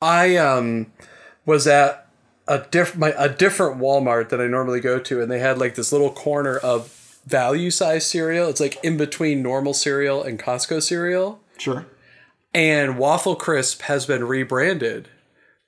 I um was at a diff my a different Walmart that I normally go to, and they had like this little corner of value size cereal. It's like in between normal cereal and Costco cereal. Sure. And Waffle Crisp has been rebranded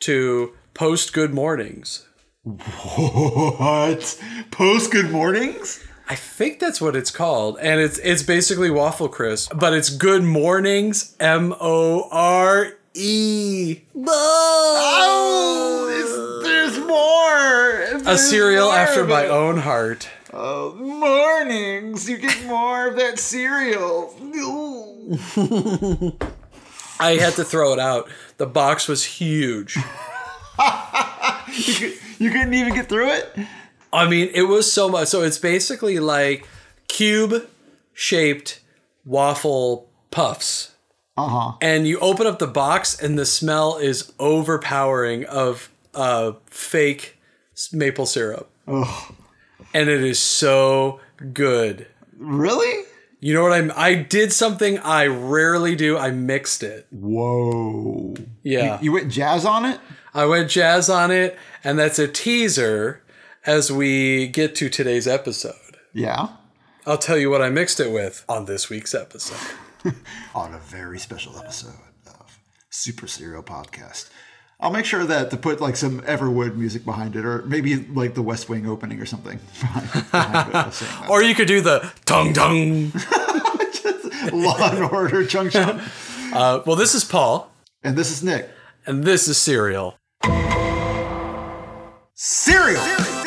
to Post Good Mornings. What? Post good mornings? I think that's what it's called, and it's it's basically Waffle Crisp, but it's Good Mornings, M O R E. Oh, it's, there's more. A cereal more after my own heart. Oh, mornings. You get more of that cereal. I had to throw it out. The box was huge. You, could, you couldn't even get through it? I mean, it was so much. So it's basically like cube shaped waffle puffs. Uh huh. And you open up the box, and the smell is overpowering of uh, fake maple syrup. Ugh. And it is so good. Really? You know what I'm? I did something I rarely do. I mixed it. Whoa. Yeah. You went jazz on it? I went jazz on it, and that's a teaser as we get to today's episode. Yeah. I'll tell you what I mixed it with on this week's episode. On a very special episode of Super Serial Podcast. I'll make sure that to put like some Everwood music behind it, or maybe like the West Wing opening or something behind, behind it. I was saying that. Or you could do the tongue tongue. Law and Order Junction. Uh, well, this is Paul, And this is Nick. and this is Serial. Serial. Yeah,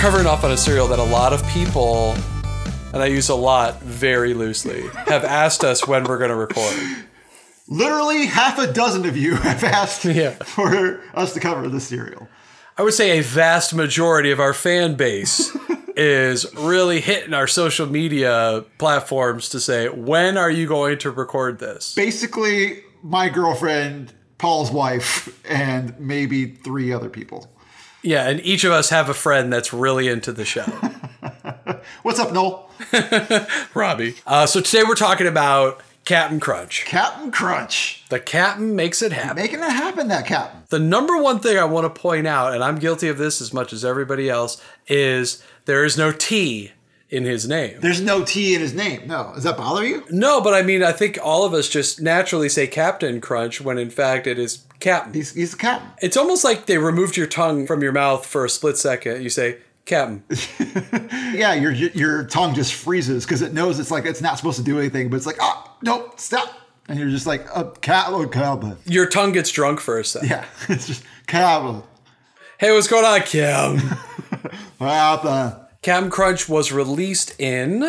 we're covering off on a cereal that a lot of people, and I use a lot very loosely, have asked us when we're going to record. Literally half a dozen of you have asked Yeah. for us to cover the cereal. I would say a vast majority of our fan base is really hitting our social media platforms to say, when are you going to record this? Basically, my girlfriend, Paul's wife, and maybe three other people. Yeah, and each of us have a friend that's really into the show. What's up, Noel? Robbie. Uh, so today we're talking about Captain Crunch. Captain Crunch. The Captain makes it happen. Making it happen, that Captain. The number one thing I want to point out, and I'm guilty of this as much as everybody else, is there is no T in his name. There's no T in his name. No. Does that bother you? No, but I mean, I think all of us just naturally say Captain Crunch when in fact it is Cap'n. He's, he's the Captain. It's almost like they removed your tongue from your mouth for a split second. You say Cap'n. Yeah, your your tongue just freezes because it knows it's like it's not supposed to do anything, but it's like, oh, nope, stop. And you're just like, oh, cat, oh, Captain. Your tongue gets drunk for a second. Yeah, it's just Cap'n. Hey, what's going on, Cam? Cap'n. Captain Crunch was released in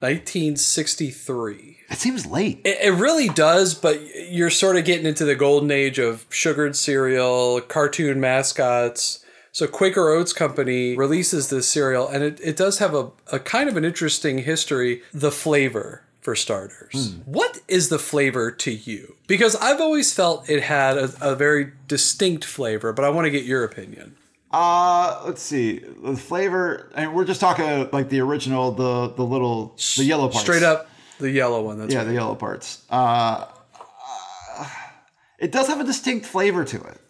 1963. It seems late. It, it really does, but you're sort of getting into the golden age of sugared cereal, cartoon mascots. So Quaker Oats Company releases this cereal, and it, it does have a, a kind of an interesting history. The flavor, for starters. What is the flavor to you? Because I've always felt it had a, a very distinct flavor, but I want to get your opinion. Uh, let's see. The flavor, and we're just talking like the original, the the little, the yellow parts. Straight up, the yellow one. That's Yeah, the yellow parts. Uh, uh, it does have a distinct flavor to it.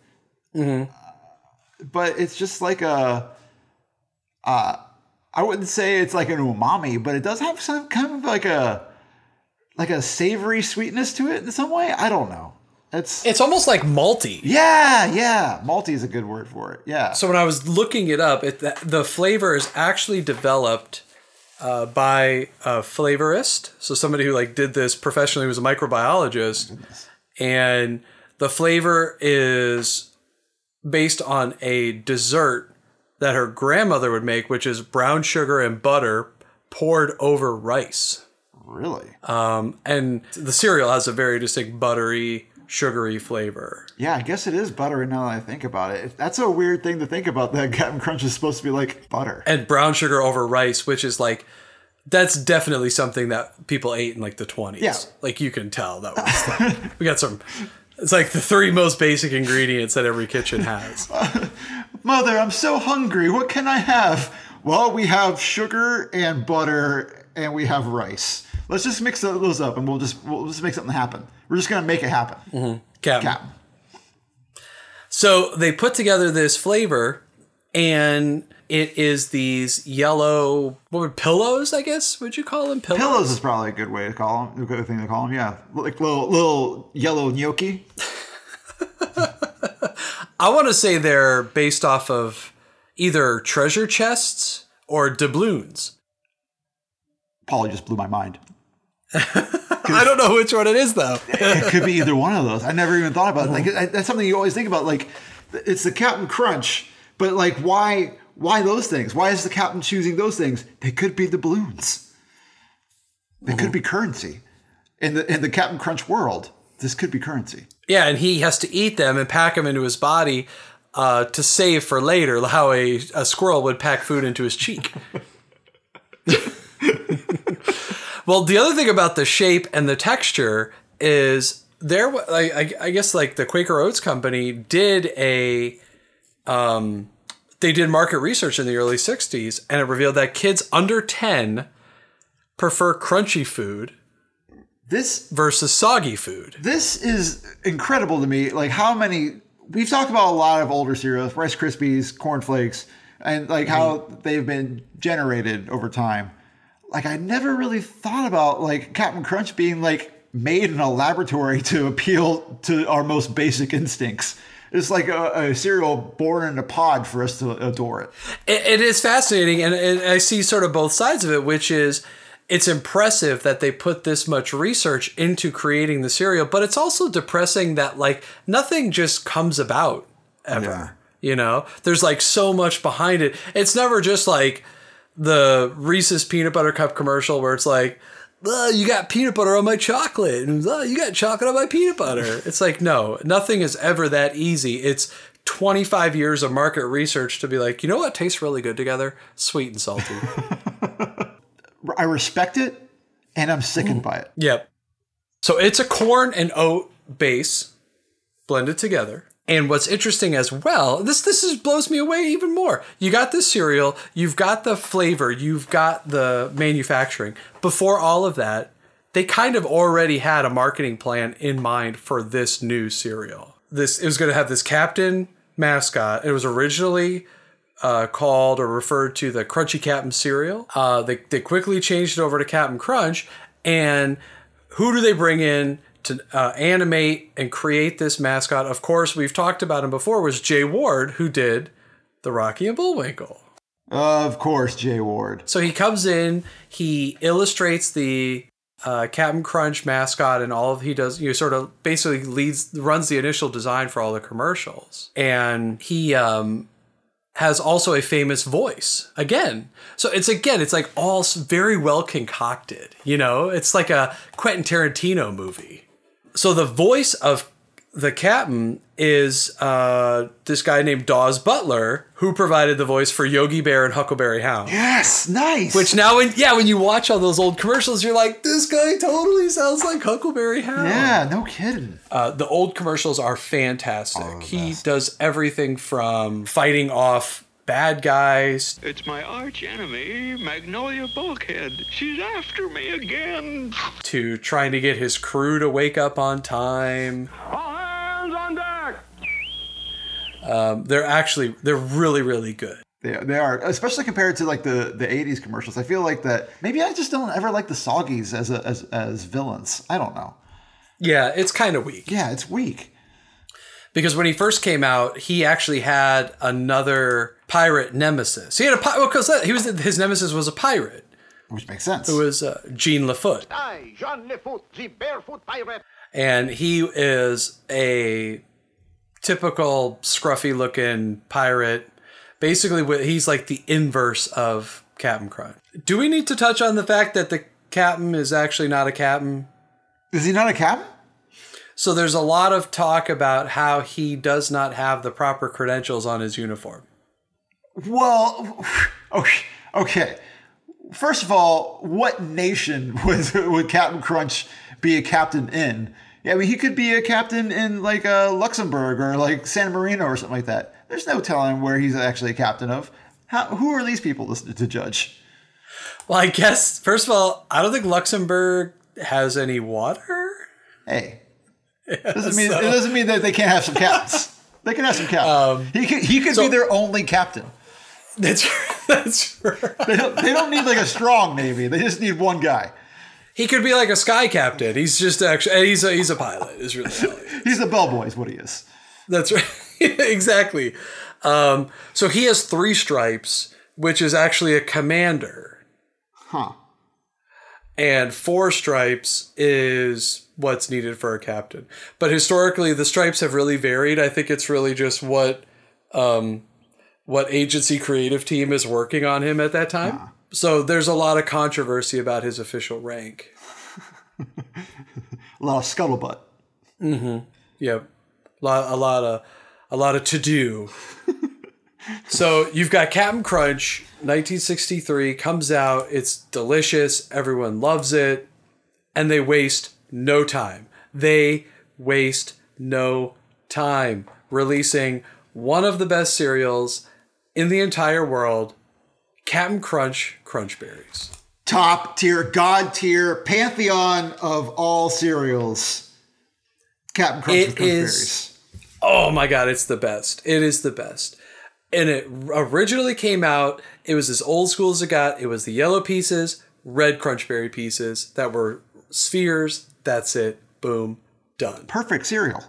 Mm-hmm. but it's just like a. Uh, I wouldn't say it's like an umami, but it does have some kind of like a, like a savory sweetness to it in some way. I don't know. It's It's almost like malty. yeah, yeah. Malty is a good word for it. Yeah. So when I was looking it up, it the, the flavor is actually developed uh, by a flavorist, so somebody who like did this professionally was a microbiologist, and the flavor is based on a dessert that her grandmother would make, which is brown sugar and butter poured over rice. really. Um, and the cereal has a very distinct buttery, sugary flavor. Yeah, I guess it is buttery now that I think about it. That's a weird thing to think about. That Captain Crunch is supposed to be like butter. and brown sugar over rice, which is like that's definitely something that people ate in like the 20s. Yeah. Like you can tell that was like, we got some It's like the three most basic ingredients that every kitchen has. Mother, I'm so hungry. What can I have? Well, we have sugar and butter, and we have rice. Let's just mix those up, and we'll just we'll just make something happen. We're just gonna make it happen. Mm-hmm. Captain. Captain. So they put together this flavor, and it is these yellow what were pillows? I guess would you call them pillows? Pillows is probably a good way to call them. A good thing to call them. Yeah, like little little yellow gnocchi. I want to say they're based off of either treasure chests or doubloons. Paul just blew my mind. I don't know which one it is though. it could be either one of those. I never even thought about it. Like that's something you always think about. Like it's the Captain Crunch, but like why why those things? Why is the captain choosing those things? They could be the balloons. They mm-hmm. could be currency. In the in the Captain Crunch world, this could be currency. Yeah, and he has to eat them and pack them into his body uh, to save for later, how a, a squirrel would pack food into his cheek. well, the other thing about the shape and the texture is there. I, I guess like the Quaker Oats company did a, um, they did market research in the early '60s, and it revealed that kids under ten prefer crunchy food this versus soggy food. This is incredible to me. Like how many we've talked about a lot of older cereals, Rice Krispies, Corn Flakes, and like how mm-hmm. they've been generated over time. Like I never really thought about like Captain Crunch being like made in a laboratory to appeal to our most basic instincts. It's like a, a cereal born in a pod for us to adore it. it, it is fascinating, and, and I see sort of both sides of it, which is it's impressive that they put this much research into creating the cereal, but it's also depressing that like nothing just comes about ever. Yeah. You know, there's like so much behind it. It's never just like the Reese's peanut butter cup commercial where it's like, oh, you got peanut butter on my chocolate, and oh, you got chocolate on my peanut butter. It's like, no, nothing is ever that easy. It's 25 years of market research to be like, you know what tastes really good together? Sweet and salty. I respect it and I'm sickened by it. Yep. So it's a corn and oat base blended together. And what's interesting as well, this this is blows me away even more. You got the cereal, you've got the flavor, you've got the manufacturing. Before all of that, they kind of already had a marketing plan in mind for this new cereal. This it was going to have this captain mascot. It was originally uh, called or referred to the Crunchy Captain cereal. Uh, they, they quickly changed it over to Captain Crunch. And who do they bring in to uh, animate and create this mascot? Of course, we've talked about him before, was Jay Ward, who did the Rocky and Bullwinkle. Of course, Jay Ward. So he comes in, he illustrates the uh, Captain Crunch mascot and all of he does, you know, sort of basically leads, runs the initial design for all the commercials. And he, um, has also a famous voice again. So it's again, it's like all very well concocted. You know, it's like a Quentin Tarantino movie. So the voice of the captain is uh, this guy named Daws Butler, who provided the voice for Yogi Bear and Huckleberry Hound. Yes, nice. Which now, when yeah, when you watch all those old commercials, you're like, this guy totally sounds like Huckleberry Hound. Yeah, no kidding. Uh, the old commercials are fantastic. Oh, he does everything from fighting off bad guys. It's my arch enemy, Magnolia Bulkhead. She's after me again. To trying to get his crew to wake up on time. All hands on deck. Um, they're actually they're really really good. They, they are, especially compared to like the, the 80s commercials. I feel like that maybe I just don't ever like the Soggies as a, as as villains. I don't know. Yeah, it's kind of weak. Yeah, it's weak. Because when he first came out, he actually had another pirate nemesis. He had a pirate because he was his nemesis was a pirate, which makes sense. It was uh, Jean LaFoote. I, Jean LaFoote, the barefoot pirate. And he is a typical scruffy looking pirate. Basically, he's like the inverse of Captain Crunch. Do we need to touch on the fact that the captain is actually not a captain? Is he not a captain? So there's a lot of talk about how he does not have the proper credentials on his uniform. Well, okay. okay. First of all, what nation would, would Captain Crunch be a captain in? Yeah, I mean, he could be a captain in like uh, Luxembourg or like San Marino or something like that. There's no telling where he's actually a captain of. How, who are these people to, to judge? Well, I guess first of all, I don't think Luxembourg has any water. Hey, doesn't mean so- it doesn't mean that they can't have some captains. they can have some captains. he could, he could so- be their only captain. That's that's right. They don't, they don't need like a strong navy. They just need one guy. He could be like a sky captain. He's just actually he's a he's a pilot. Is really all he is. He's the bellboy, is what he is. That's right. exactly. Um, so he has three stripes, which is actually a commander, Huh. and four stripes is what's needed for a captain. But historically, the stripes have really varied. I think it's really just what um, what agency creative team is working on him at that time. So there's a lot of controversy about his official rank. A lot of scuttlebutt. Mm-hmm. Yep. A Lot, a lot of a lot of to do. so you've got Captain Crunch, 1963 comes out. It's delicious. Everyone loves it, and they waste no time. They waste no time releasing one of the best cereals in the entire world, Captain Crunch Crunch Berries. Top tier, god tier, pantheon of all cereals. Captain Crunch It Crunch is- Berries. Oh my god, it's the best. It is the best. And it originally came out, it was as old school as it got. It was the yellow pieces, red crunchberry pieces that were spheres. That's it. Boom. Done. Perfect cereal.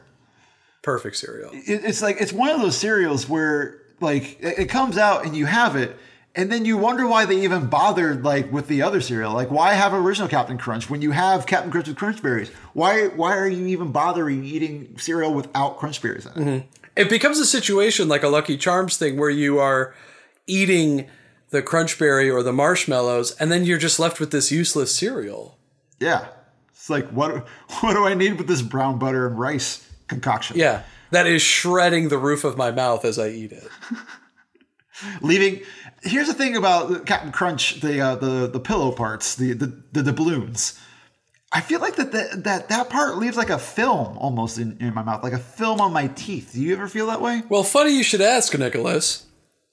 Perfect cereal. it, it's like it's one of those cereals where like it, comes out and you have it and then you wonder why they even bothered like with the other cereal like why have original captain crunch when you have captain crunch with crunch berries why why are you even bothering eating cereal without crunch berries in it mm-hmm. It becomes a situation like a Lucky Charms thing where you are eating the crunchberry or the marshmallows and then you're just left with this useless cereal. yeah like what what do i need with this brown butter and rice concoction Yeah. That is shredding the roof of my mouth as I eat it. leaving here's the thing about captain crunch the uh, the the pillow parts the the the doubloons I feel like that, that that that part leaves like a film almost in, in my mouth, like a film on my teeth. Do you ever feel that way? Well, funny you should ask, Nicholas.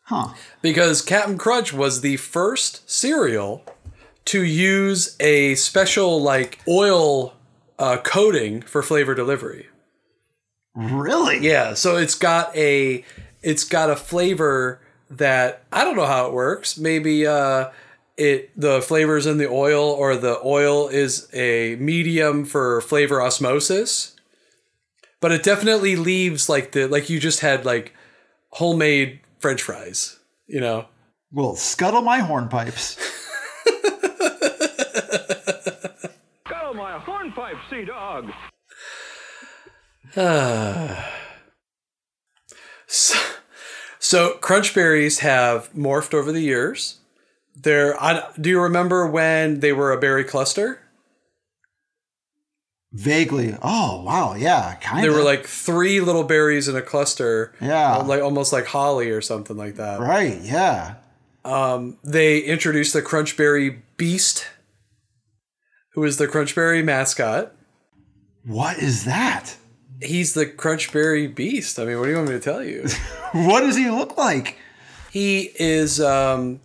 Huh. because Captain Crunch was the first cereal to use a special like oil uh, coating for flavor delivery. Really? Yeah, so it's got a it's got a flavor that I don't know how it works. Maybe uh, it the flavors in the oil or the oil is a medium for flavor osmosis. But it definitely leaves like the like you just had like homemade French fries, you know. Well, scuttle my hornpipes. Go, my hornpipe, sea dog. So, so crunch berries have morphed over the years. They're. I, do you remember when they were a berry cluster? Vaguely. Oh wow, yeah, kind There of. were like three little berries in a cluster. Yeah. Uh, like almost like holly or something like that. right. Yeah. Um, they introduced the crunchberry beast, who is the crunchberry mascot. What is that? He's the crunchberry beast. I mean, what do you want me to tell you? What does he look like? he is. um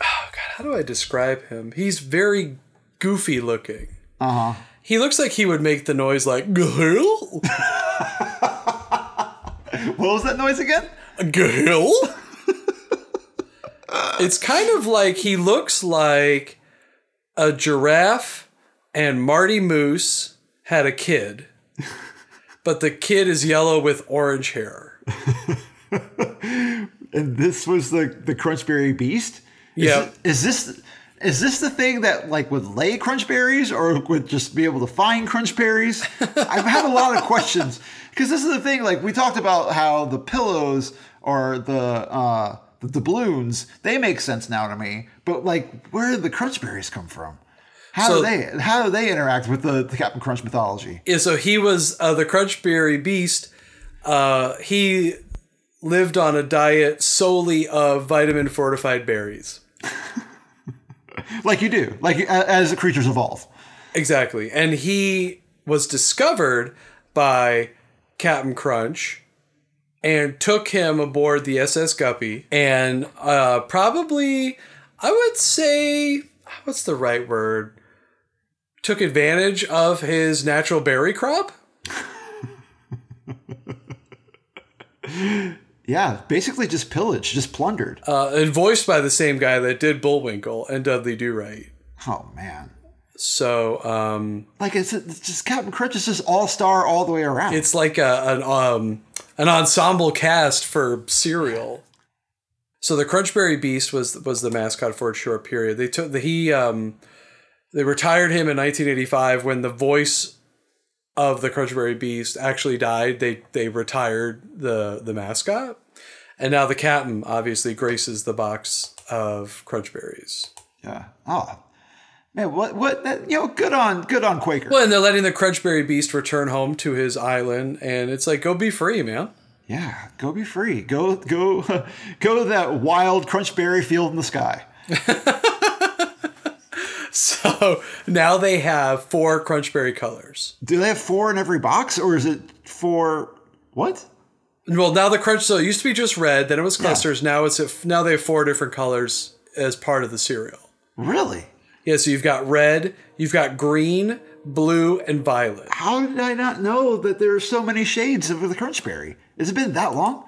oh God, how do I describe him? He's very goofy looking. Uh huh. He looks like he would make the noise like "Gahil, What was that noise again? Gahil." it's kind of like he looks like a giraffe and Marty Moose had a kid, but the kid is yellow with orange hair. And this was the the Crunchberry Beast. Is Yeah. Is this is this the thing that like would lay crunch berries or would just be able to find crunch berries? I've had a lot of questions because this is the thing. Like we talked about how the pillows or the uh, the doubloons they make sense now to me, but like where did the crunch berries come from? How So- do they how do they interact with the, the Captain Crunch mythology? Yeah, so he was uh, the Crunchberry Beast. Uh, he lived on a diet solely of vitamin fortified berries. Like you do, like as creatures evolve. Exactly. And he was discovered by Captain Crunch and took him aboard the SS Guppy and uh, probably, I would say, what's the right word? Took advantage of his natural berry crop. Yeah, basically just pillaged, just plundered. Uh, and voiced by the same guy that did Bullwinkle and Dudley Do Right. oh man, So um, like it's, it's just Captain Crunch is just all star all the way around. it's like a, an um, an ensemble cast for cereal. So the Crunchberry Beast was was the mascot for a short period. They took the he um, they retired him in 1985 when the voice of the Crunchberry Beast actually died. They they retired the the mascot, and now the captain obviously graces the box of Crunchberries. yeah. Oh man, what what that, you know? Good on good on Quaker. Well, and they're letting the Crunchberry Beast return home to his island, and it's like go be free, man. Yeah, go be free. Go go go to that wild crunchberry field in the sky. So now they have four Crunchberry colors. Do they have four in every box, or is it four? What? Well, now the crunch. So it used to be just red, then it was clusters. Now it's a, now they have four different colors as part of the cereal. Really? Yeah, so you've got red, you've got green, blue, and violet. How did I not know that there are so many shades of the crunchberry? Has it been that long?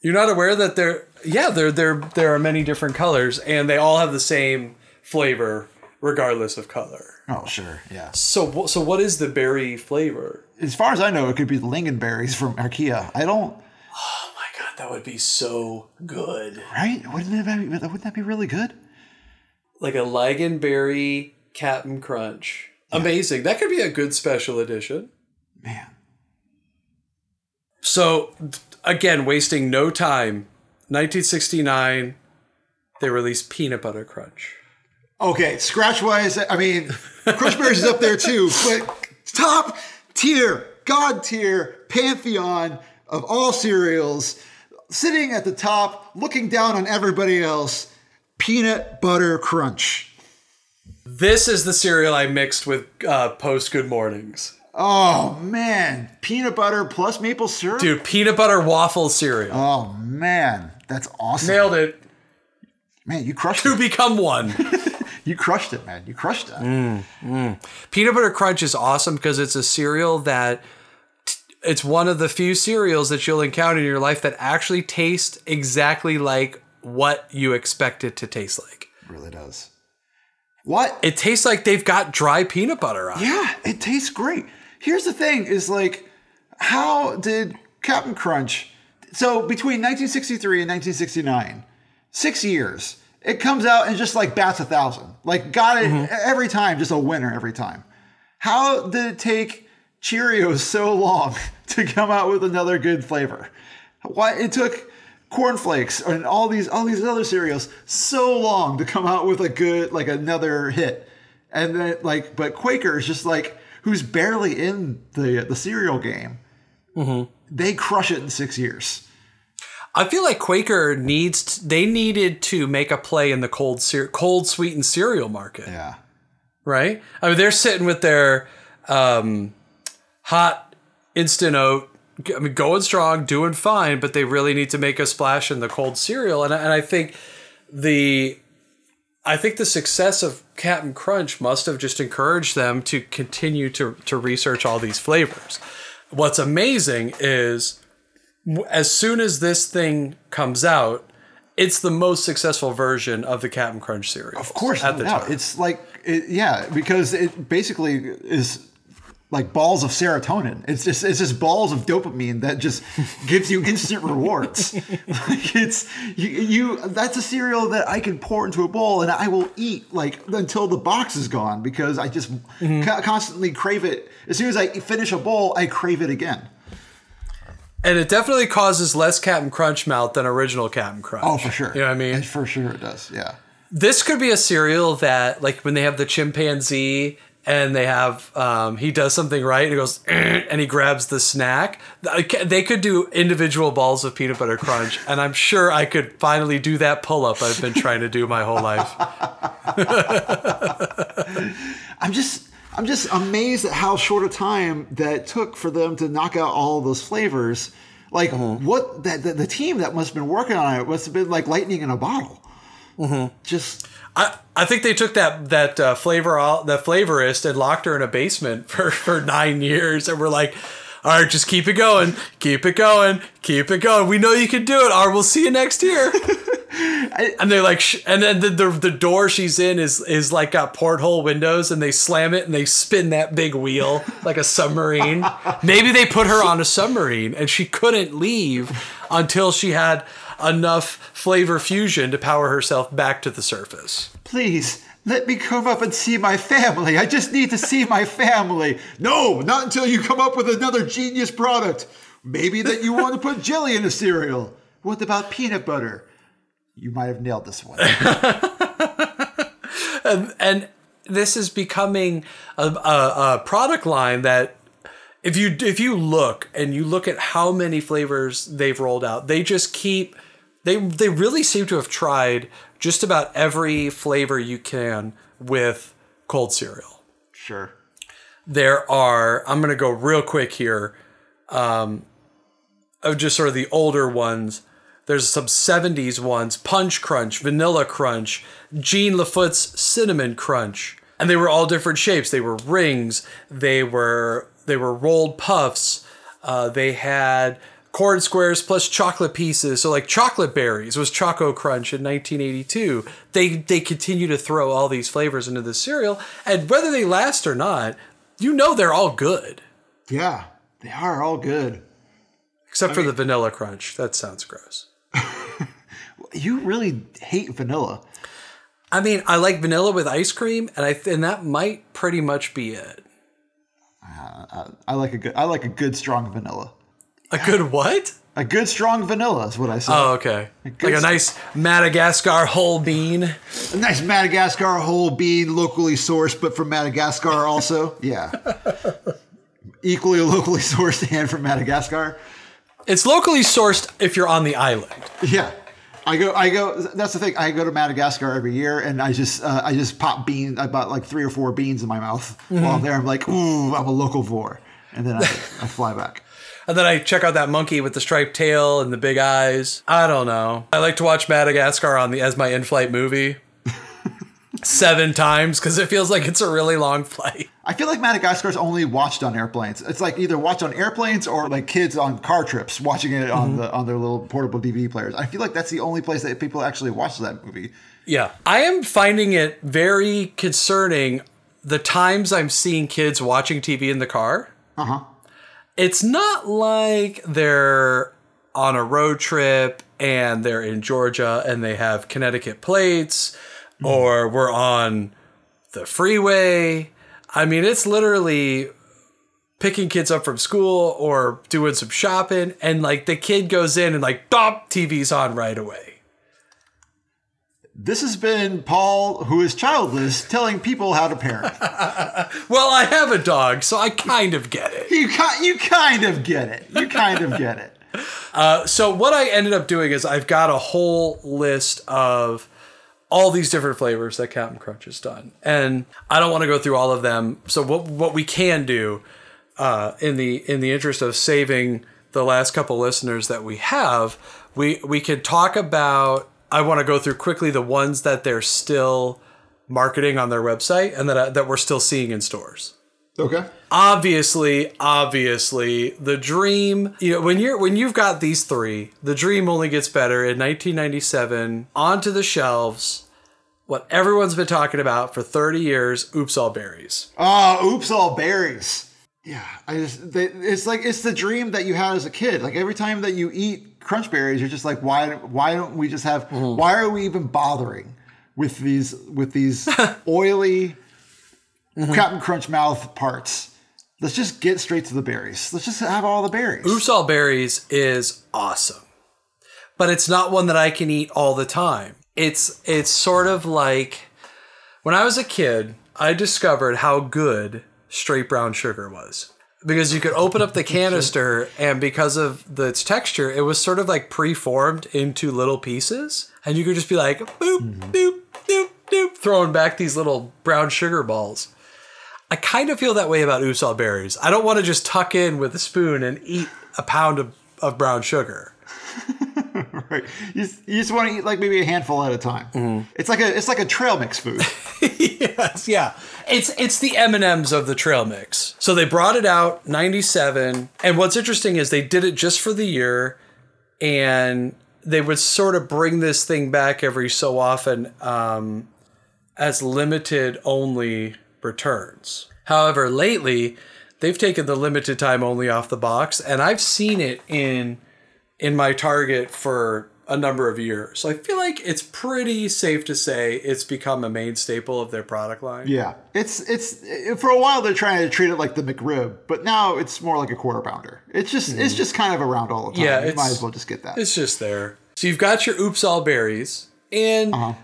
You're not aware that there, yeah, there there there are many different colors, and they all have the same flavor regardless of color. Oh, sure. Yeah. So so what is the berry flavor? As far as I know, it could be the lingonberries from IKEA. I don't. Oh my god, that would be so good. Right? Wouldn't that be, wouldn't that be really good? Like a Lingonberry Captain Crunch. Amazing. That could be a good special edition. Man. So, again, wasting no time. 1969, they released Peanut Butter Crunch. Okay, scratch wise, I mean, Crunchberries is up there too, but top tier, god tier, pantheon of all cereals, sitting at the top, looking down on everybody else, Peanut Butter Crunch. This is the cereal I mixed with uh, post Good Mornings. Oh man, peanut butter plus maple syrup. Dude, peanut butter waffle cereal. Oh man, that's awesome. Nailed it. Man, you crushed To it. become one. You crushed it, man. You crushed it. Mm. Peanut Butter Crunch is awesome because it's a cereal that it's one of the few cereals that you'll encounter in your life that actually tastes exactly like what you expect it to taste like. It really does. What? It tastes like they've got dry peanut butter on. Yeah, it tastes great. Here's the thing: is like, how did Captain Crunch? So between 1963 and 1969, six years, it comes out and just like bats a thousand. Like got it mm-hmm. every time, just a winner every time. How did it take Cheerios so long to come out with another good flavor? Why it took cornflakes and all these all these other cereals so long to come out with a good like another hit. And then like but Quaker is just like who's barely in the the cereal game. Mm-hmm. They crush it in 6 years. I feel like Quaker needs t- they needed to make a play in the cold cere- cold sweetened cereal market. Yeah. right? I mean, they're sitting with their um, hot instant oat. I mean, going strong, doing fine, but they really need to make a splash in the cold cereal. And I, and I think the I think the success of Captain Crunch must have just encouraged them to continue to to research all these flavors. What's amazing is as soon as this thing comes out, it's the most successful version of the Captain Crunch series. Of course, at the doubt. time. It's like, it, yeah, because it basically is like balls of serotonin. It's just it's just balls of dopamine that just gives you instant rewards. like it's you, you that's a cereal that I can pour into a bowl and I will eat like until the box is gone because I just Mm-hmm. co- constantly crave it. As soon as I finish a bowl, I crave it again. And it definitely causes less Captain Crunch mouth than original Captain Crunch. Oh, for sure. You know what I mean? For sure, it does. Yeah. This could be a cereal that, like, when they have the chimpanzee and they have, um, he does something right and he goes, and he grabs the snack. They could do individual balls of peanut butter crunch, and I'm sure I could finally do that pull up I've been trying to do my whole life. I'm just I'm just amazed at how short a time that took for them to knock out all those flavors. Like what that the, the team that must have been working on it must have been like lightning in a bottle. Just I, I think they took that that uh, flavor out that flavorist and locked her in a basement for for nine years, and we're like, all right, just keep it going, keep it going, keep it going. We know you can do it. Or we'll see you next year. and they're like, sh- and then the, the the door she's in is is like got porthole windows, and they slam it and they spin that big wheel like a submarine. Maybe they put her on a submarine, and she couldn't leave until she had enough flavor fusion to power herself back to the surface. please let me come up and see my family. I just need to see my family. No, not until you come up with another genius product. Maybe that you want to put jelly in a cereal. What about peanut butter? You might have nailed this one. and this is becoming a, a, a product line that if you if you look and you look at how many flavors they've rolled out they just keep they they really seem to have tried just about every flavor you can with cold cereal. Sure. there are i'm going to go real quick here um, of just sort of the older ones. There's some 70s ones punch crunch vanilla crunch jean lafoote's cinnamon crunch. And they were all different shapes. They were rings they were they were rolled puffs uh, they had corn squares plus chocolate pieces so like chocolate berries was choco crunch in 1982 they they continue to throw all these flavors into the cereal and whether they last or not you know they're all good Yeah, they are all good. except for the vanilla crunch that sounds gross You really hate vanilla. i mean i like vanilla with ice cream and i and that might pretty much be it uh, I like a good. I like a good strong vanilla. A good what A good strong vanilla is what I said. oh okay good like a nice madagascar whole bean a nice Madagascar whole bean, locally sourced, but from Madagascar also. Yeah. Equally locally sourced and from Madagascar. it's locally sourced if you're on the island Yeah. I go. I go. That's the thing. I go to Madagascar every year, and I just, uh, I just pop beans. I bought like three or four beans in my mouth while I'm there. I'm like, ooh, I'm a locavore, and then I, I fly back. And then I check out that monkey with the striped tail and the big eyes. I don't know. I like to watch Madagascar on the as my in-flight movie seven times because it feels like it's a really long flight. I feel like Madagascar's only watched on airplanes. It's like either watched on airplanes or like kids on car trips watching it on the on their little portable DVD players. I feel like that's the only place that people actually watch that movie. Yeah, I am finding it very concerning the times I'm seeing kids watching TV in the car. Uh huh. It's not like they're on a road trip and they're in Georgia and they have Connecticut plates hmm. or we're on the freeway. I mean, it's literally picking kids up from school or doing some shopping and like the kid goes in and like, bop, TV's on right away. This has been Paul, who is childless, telling people how to parent. Well, I have a dog, so I kind of get it. you ki- you kind of get it. You kind of get it. So what I ended up doing is I've got a whole list of all these different flavors that Captain Crunch has done, and I don't want to go through all of them. So what what we can do uh, in the in the interest of saving the last couple listeners that we have, we we can talk about. I want to go through quickly the ones that they're still marketing on their website and that I, that we're still seeing in stores Okay. obviously obviously the dream you know when you're when you've got these three the dream only gets better in 1997 onto the shelves what everyone's been talking about for 30 years oops all berries Oh, oops, all berries. Yeah, I just they, it's like it's the dream that you had as a kid. Like every time that you eat crunch berries, you're just like, why? Why don't we just have? Mm-hmm. Why are we even bothering with these with these oily mm-hmm. Captain Crunch mouth parts? Let's just get straight to the berries. Let's just have all the berries. oops berries is awesome but it's not one that i can eat all the time it's it's sort of like when i was a kid i discovered how good straight brown sugar was because you could open up the canister and because of the, its texture it was sort of like preformed into little pieces and you could just be like boop mm-hmm. boop doop doop throwing back these little brown sugar balls I kind of feel that way about Oops All Berries. I don't want to just tuck in with a spoon and eat a pound of, of brown sugar. Right. You just, you just want to eat like maybe a handful at a time. Mm-hmm. It's like a it's like a trail mix food. yes, yeah. It's it's the M&Ms of the trail mix. So they brought it out 97 and what's interesting is they did it just for the year and they would sort of bring this thing back every so often um, as limited only returns. However, lately they've taken the limited time only off the box and I've seen it in in my Target for a number of years. So I feel like it's pretty safe to say it's become a main staple of their product line. yeah. It's it's for a while they're trying to treat it like the McRib, but now it's more like a quarter pounder. It's just it's just kind of around all the time. Yeah, you might as well just get that. It's just there. So you've got your oops all berries and Uh-huh.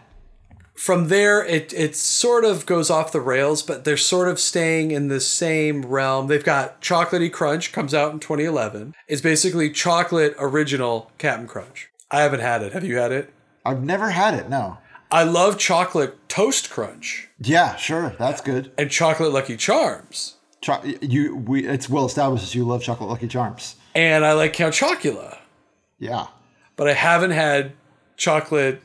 From there it it sort of goes off the rails, but they're sort of staying in the same realm. They've got Chocolatey Crunch comes out in 2011. It's basically chocolate original Captain Crunch. I haven't had it. Have you had it? I've never had it. No. I love chocolate toast crunch Yeah, sure. That's good. and chocolate lucky charms. Cho- you we it's well established that you love chocolate Lucky Charms. And I like Count Chocula. Yeah. but I haven't had chocolate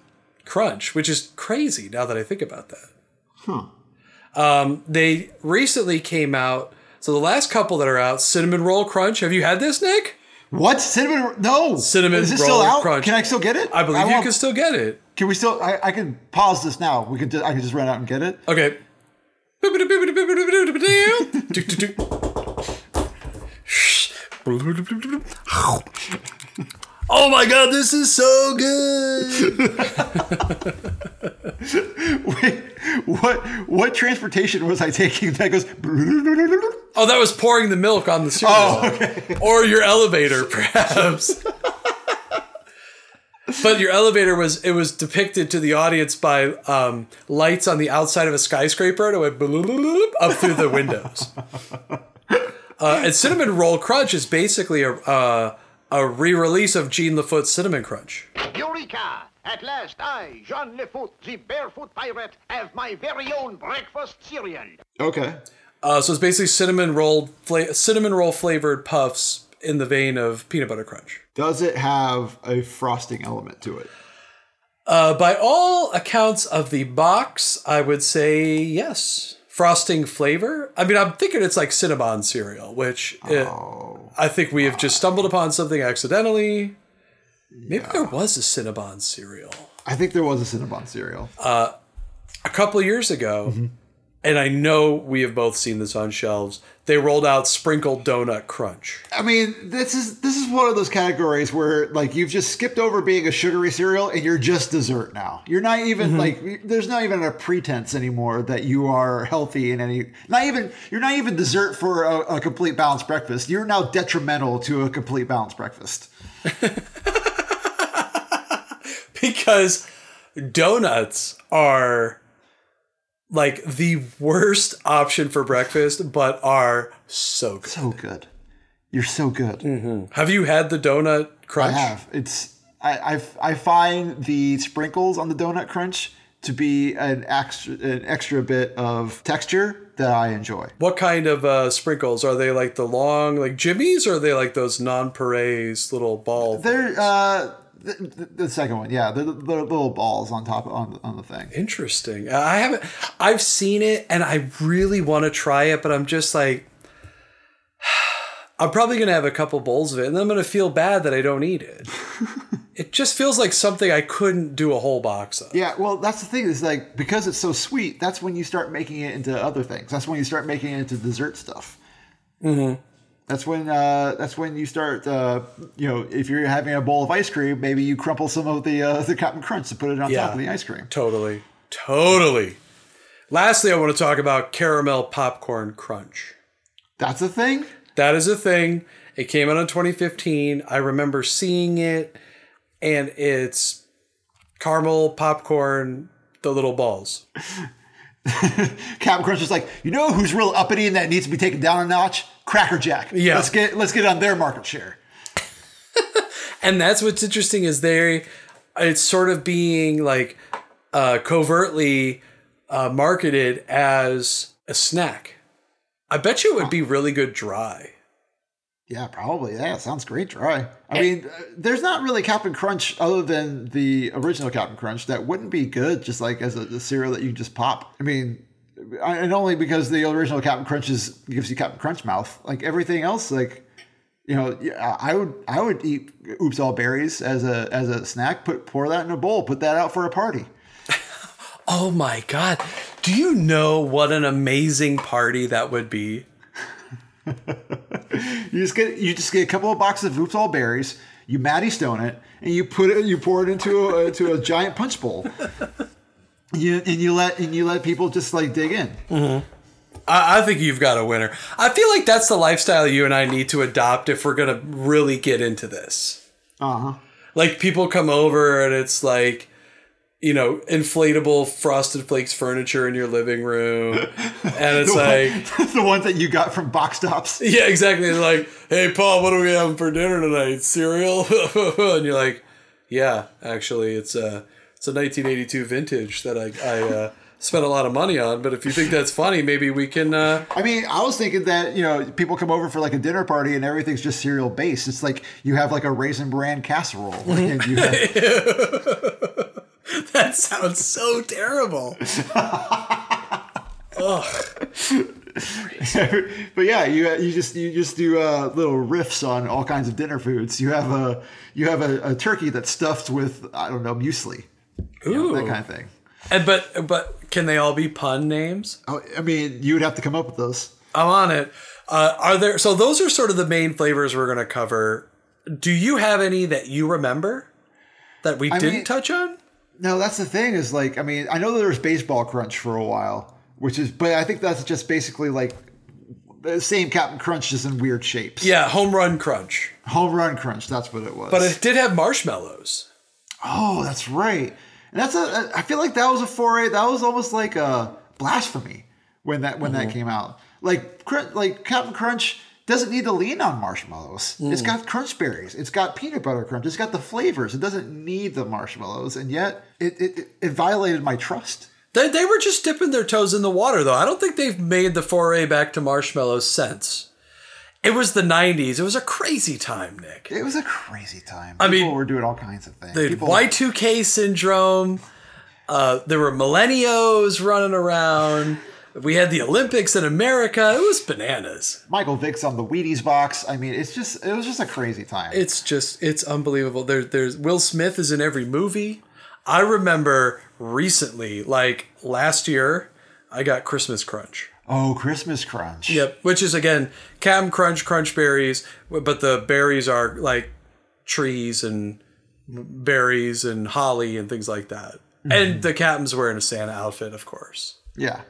crunch, which is crazy now that I think about that. Um, they recently came out. So the last couple that are out, cinnamon roll crunch. Have you had this, Nick? What cinnamon? No Cinnamon Is it roll still out? crunch. Can I still get it? I believe you want- can still get it. Can we still? I, I can pause this now. We can. Just, I can just run out and get it. Okay. Oh my god, this is so good! Wait, what? What transportation was I taking that goes? Oh, that was pouring the milk on the cereal. Oh, Or your elevator, perhaps. but your elevator was it was depicted to the audience by um, lights on the outside of a skyscraper and it went bloop up through the windows. Uh, and cinnamon roll crunch is basically a uh, a re-release of Jean LaFoote's cinnamon crunch. Eureka! At last, I, Jean LaFoote, the barefoot pirate, have my very own breakfast cereal. Okay. Uh, so it's basically cinnamon rolled fla- cinnamon roll flavored puffs in the vein of peanut butter crunch. Does it have a frosting element to it? Uh, by all accounts of the box, I would say yes. Frosting flavor. I mean, I'm thinking it's like Cinnabon cereal, which uh, I think we have just stumbled upon something accidentally. Maybe there was a Cinnabon cereal I think there was a Cinnabon cereal. Uh, a couple of years ago, mm-hmm. And I know we have both seen this on shelves. They rolled out sprinkled donut crunch. I mean, this is this is one of those categories where like you've just skipped over being a sugary cereal and you're just dessert now. You're not even mm-hmm. like there's not even a pretense anymore that you are healthy in any. Not even you're not even dessert for a, a complete balanced breakfast. You're now detrimental to a complete balanced breakfast. because donuts are like the worst option for breakfast, but are so good. So good. You're so good. Have you had the donut I crunch? have. It's I, I I find the sprinkles on the donut crunch to be an extra an extra bit of texture that I enjoy. What kind of uh, sprinkles are they? Like the long, like jimmies, or are they like those non-pareils little ball? They're uh the, the, the second one, yeah, the, the little balls on top on on the thing. Interesting. I haven't. I've seen it, and I really want to try it, but I'm just like, I'm probably gonna have a couple bowls of it, and then I'm gonna feel bad that I don't eat it. it just feels like something I couldn't do a whole box of. Yeah, well, that's the thing is like because it's so sweet. That's when you start making it into other things. That's when you start making it into dessert stuff. Mm-hmm. That's when uh, that's when you start. Uh, you know, if you're having a bowl of ice cream, maybe you crumple some of the uh, the Captain Crunch to put it on Yeah. top of the ice cream. Totally. Totally. Lastly, I want to talk about caramel popcorn crunch. That's a thing. That is a thing. It came out in 2015. I remember seeing it, and it's caramel popcorn, the little balls. Captain Crunch is like, you know who's real uppity and that needs to be taken down a notch? Cracker Jack. Yeah. Let's get let's get on their market share. And that's what's interesting is they, it's sort of being like uh, covertly uh, marketed as a snack. I bet you it would be really good dry. Yeah, probably. Yeah, sounds great dry. I mean, uh, there's not really Captain Crunch other than the original Captain Crunch that wouldn't be good just like as a, a cereal that you just pop. I mean, and only because the original Captain Crunch is gives you Captain Crunch mouth. Like everything else, like you know, I would I would eat Oops All Berries as a as a snack. Put pour that in a bowl. Put that out for a party. Oh my god. Do you know what an amazing party that would be? You just get you just get a couple of boxes of Oops All Berries. You Matty Stone it, and you put it. You pour it into a into a giant punch bowl. You, and you let and you let people just like dig in. I, I think you've got a winner. I feel like that's the lifestyle you and I need to adopt if we're gonna really get into this. Uh huh. Like people come over and it's like, you know, inflatable frosted flakes furniture in your living room, and it's like, the ones that you got from box tops. yeah, exactly. It's like, hey Paul, what are we having for dinner tonight? Cereal, and you're like, yeah, actually, it's a it's a 1982 vintage that I I uh, spent a lot of money on. But if you think that's funny, maybe we can. Uh, I mean, I was thinking that you know people come over for like a dinner party and everything's just cereal based. It's like you have like a raisin bran casserole, and you have, that sounds so terrible. but yeah, you you just you just do uh, little riffs on all kinds of dinner foods. You have a you have a, a turkey that's stuffed with I don't know muesli, you know, that kind of thing. And but but can they all be pun names? Oh, I mean, you would have to come up with those. I'm on it. Uh, are there? So those are sort of the main flavors we're going to cover. Do you have any that you remember that we didn't mean- touch on? No, that's the thing. Is like, I mean, I know there was baseball crunch for a while, which is, but I think that's just basically like the same Cap'n Crunch, just in weird shapes. Yeah, home run crunch. Home Run Crunch. That's what it was. But it did have marshmallows. oh, that's right. And that's a. I feel like that was a foray. That was almost like a blasphemy when that when Mm-hmm. that came out. Like, like Cap'n Crunch doesn't need to lean on marshmallows. It's got crunch berries. It's got peanut butter crunch. It's got the flavors. It doesn't need the marshmallows, and yet it it, it- it violated my trust. They, they were just dipping their toes in the water, though. I don't think they've made the foray back to marshmallows since. It was the 90s. It was a crazy time, Nick. It was a crazy time. I People mean, were doing all kinds of things. The People, Y2K syndrome. Uh, there were millennials running around. We had the Olympics in America. It was bananas. Michael Vick's on the Wheaties box. I mean, it's just it was just a crazy time. It's just it's unbelievable. There, there's Will Smith is in every movie. I remember recently, like last year, I got Christmas Crunch. oh, Christmas Crunch. Yep, which is again Cap'n Crunch, Crunch berries, but the berries are like trees and berries and holly and things like that. Mm-hmm. And the captain's wearing a Santa outfit, of course. Yeah.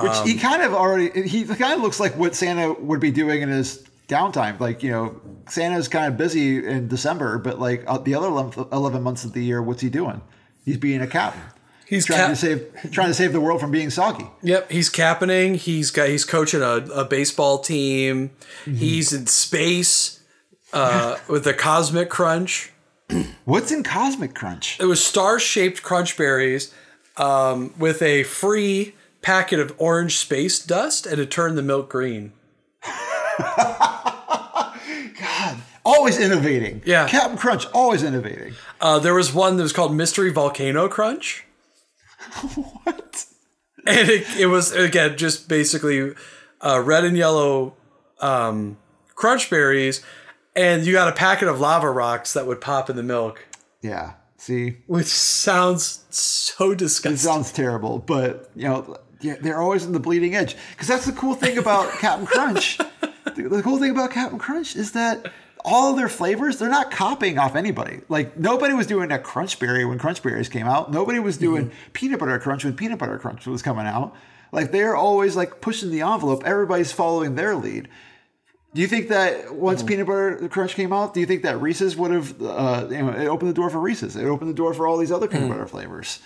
Which Um, he kind of already he kind of looks like what Santa would be doing in his downtime. Like you know, Santa's kind of busy in December, but like uh, the other 11, 11 months of the year, what's he doing? He's being a captain. He's trying cap- to save trying to save the world from being soggy. Yep, he's captaining. He's got he's coaching a, a baseball team. He's in space uh, with the Cosmic Crunch. What's in Cosmic Crunch? It was star shaped crunch berries um, with a free packet of orange space dust, and it turned the milk green. God, always innovating. Yeah. Cap'n Crunch, always innovating. Uh, there was one that was called Mystery Volcano Crunch. What? and it, it was again just basically uh, red and yellow um, crunch berries, and you got a packet of lava rocks that would pop in the milk, Yeah. See, which sounds so It disgusting. sounds terrible, but you know, yeah, they're always on the bleeding edge. Because that's the cool thing about Cap'n Crunch. The, the cool thing about Cap'n Crunch is that all of their flavors, they're not copying off anybody. Like nobody was doing a Crunch Berry when Crunch Berries came out. Nobody was doing mm-hmm. peanut butter crunch when peanut butter crunch was coming out. Like they're always like pushing the envelope. Everybody's following their lead. Do you think that once mm-hmm. peanut butter crunch came out, do you think that Reese's would have, uh, you know, it opened the door for Reese's? It opened the door for all these other peanut mm. butter flavors.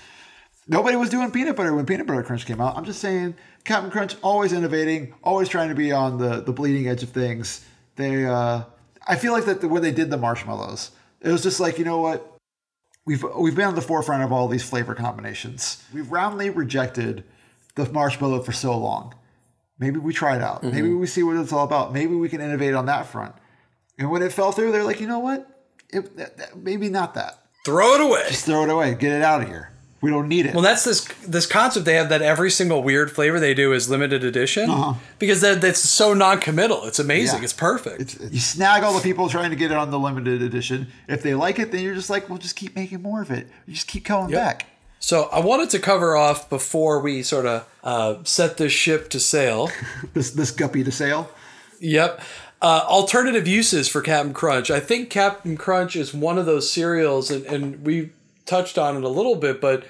Nobody was doing peanut butter when peanut butter crunch came out. I'm just saying, Cap'n Crunch always innovating, always trying to be on the the bleeding edge of things. They, uh, I feel like that the, when they did the marshmallows, it was just like, you know what? We've we've been on the forefront of all these flavor combinations. We've roundly rejected the marshmallow for so long. Maybe we try it out. Maybe we see what it's all about. Maybe we can innovate on that front. And when it fell through, they're like, you know what? It, that, that- maybe not that. Throw it away. Just throw it away. Get it out of here. We don't need it. Well, that's this this concept they have that every single weird flavor they do is limited edition because that that's so non-committal. It's amazing. Uh-huh. Yeah. It's perfect. you snag all the people trying to get it on the limited edition. If they like it, then you're just like, well, just keep making more of it. You just keep coming back. so I wanted to cover off before we sort of uh, set this ship to sail. This this guppy to sail. Yep. Uh, alternative uses for Cap'n Crunch. I think Cap'n Crunch is one of those cereals, and, and we touched on it a little bit, but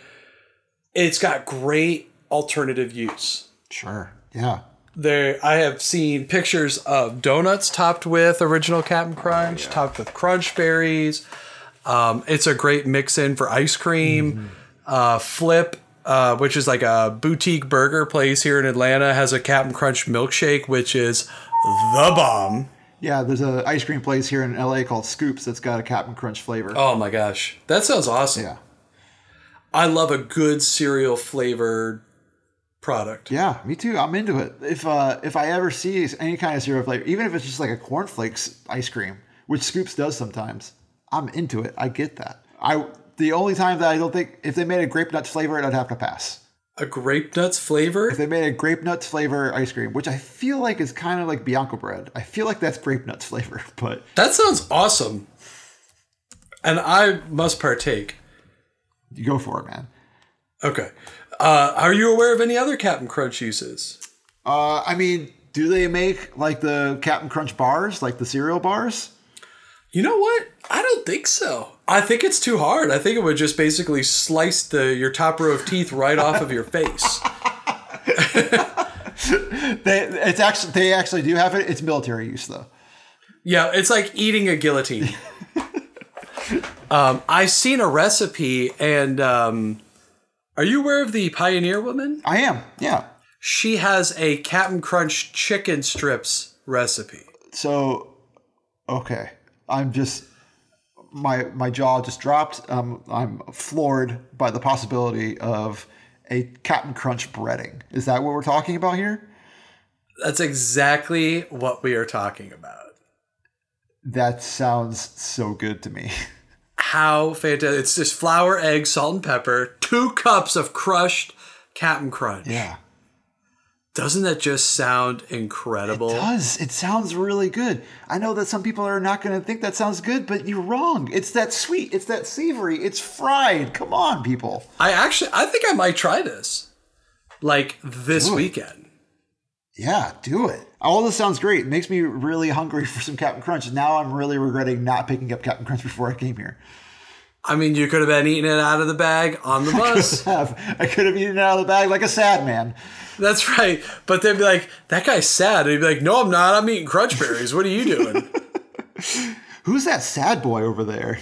it's got great alternative use. Sure. Yeah. There, I have seen pictures of donuts topped with original Cap'n Crunch, topped with Crunch berries. Um, it's a great mix in for ice cream. Uh, Flip, uh, which is like a boutique burger place here in Atlanta, has a Cap'n Crunch milkshake, which is the bomb. Yeah, there's a ice cream place here in LA called Scoops that's got a Cap'n Crunch flavor. Oh my gosh, that sounds awesome. Yeah. I love a good cereal flavored product. Yeah, me too. I'm into it. If uh, if I ever see any kind of cereal flavor, even if it's just like a cornflakes ice cream, which Scoops does sometimes, I'm into it. I get that. I the only time that I don't think if they made a grape nuts flavor, I'd have to pass. A grape nuts flavor. If they made a grape nuts flavor ice cream, which I feel like is kind of like Bianco bread, I feel like that's grape nuts flavor. But That sounds awesome. And I must partake. you go for it, man. Okay. Uh, are you aware of any other Cap'n Crunch uses? Uh, I mean, do they make like the Cap'n Crunch bars, like the cereal bars? You know what? I don't think so. I think it's too hard. I think it would just basically slice the your top row of teeth right off of your face. They it's actually they actually do have it. It's military use though. Yeah, it's like eating a guillotine. um, I seen a recipe, and um, are you aware of the Pioneer Woman? I am, yeah. She has a Cap'n Crunch chicken strips recipe. So, okay, I'm just my my jaw just dropped. Um, I'm floored by the possibility of a Cap'n Crunch breading. Is that what we're talking about here? That's exactly what we are talking about. That sounds so good to me. How fantastic! It's just flour, egg, salt, and pepper. Two cups of crushed Cap'n Crunch. Yeah, Doesn't that just sound incredible? it does. It sounds really good. I know that some people are not going to think that sounds good, but you're wrong. It's that sweet. It's that savory. It's fried. Come on, people. I actually, I think I might try this, like this weekend. Yeah, do it. All this sounds great. It makes me really hungry for some Cap'n Crunch. Now I'm really regretting not picking up Cap'n Crunch before I came here. I mean, you could have been eating it out of the bag on the bus. Have I could have eaten it out of the bag like a sad man. That's right. But they'd be like, "That guy's sad." And he'd be like, "No, I'm not. I'm eating crunch berries. What are you doing?" Who's that sad boy over there?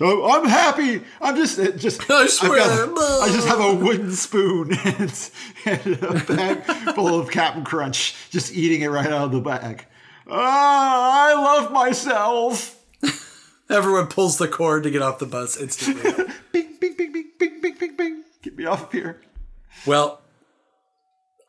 Oh, I'm happy. I'm just just. I swear. got- I just have a wooden spoon and, and a bag full of Cap'n Crunch, just eating it right out of the bag. Ah, I love myself. Everyone pulls the cord to get off the bus instantly. Bing, bing, bing, bing, bing, bing, bing, bing. Get me off of here. well,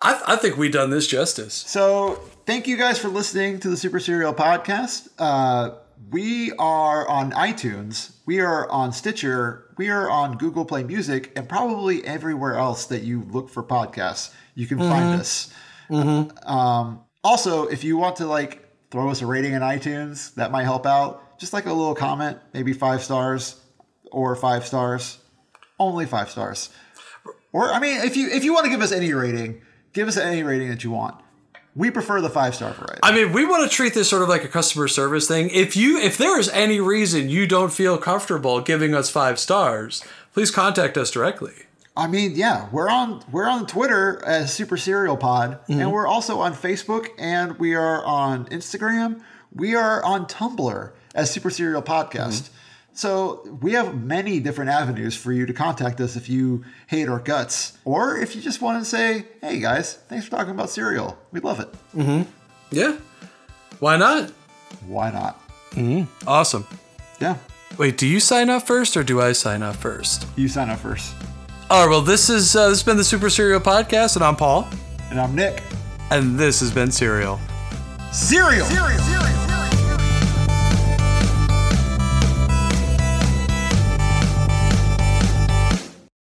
I, I think we've done this justice. So, thank you guys for listening to the Super Serial Podcast. Uh, we are on iTunes, we are on Stitcher, we are on Google Play Music, and probably everywhere else that you look for podcasts, you can find us. Um, also, if you want to like throw us a rating in iTunes, that might help out. Just like a little comment, maybe five stars or five stars, only five stars. Or I mean, if you if you want to give us any rating, give us any rating that you want. We prefer the five star variety. I mean, we want to treat this sort of like a customer service thing. If you, if there is any reason you don't feel comfortable giving us five stars, please contact us directly. I mean, yeah, we're on we're on Twitter as Super Serial Pod, and mm-hmm. we're also on Facebook, and we are on Instagram. We are on Tumblr as Super Serial Podcast. Mm-hmm. So we have many different avenues for you to contact us if you hate our guts, or if you just want to say, "Hey guys, thanks for talking about cereal. We love it." Mm-hmm. Yeah, why not? Why not? Mm-hmm. Awesome. Yeah, Wait, do you sign up first or do I sign up first? you sign up first, All right. Well, this is uh, this has been the Super Serial Podcast, and I'm Paul. and I'm Nick. And this has been Serial. Cereal. Cereal. Cereal.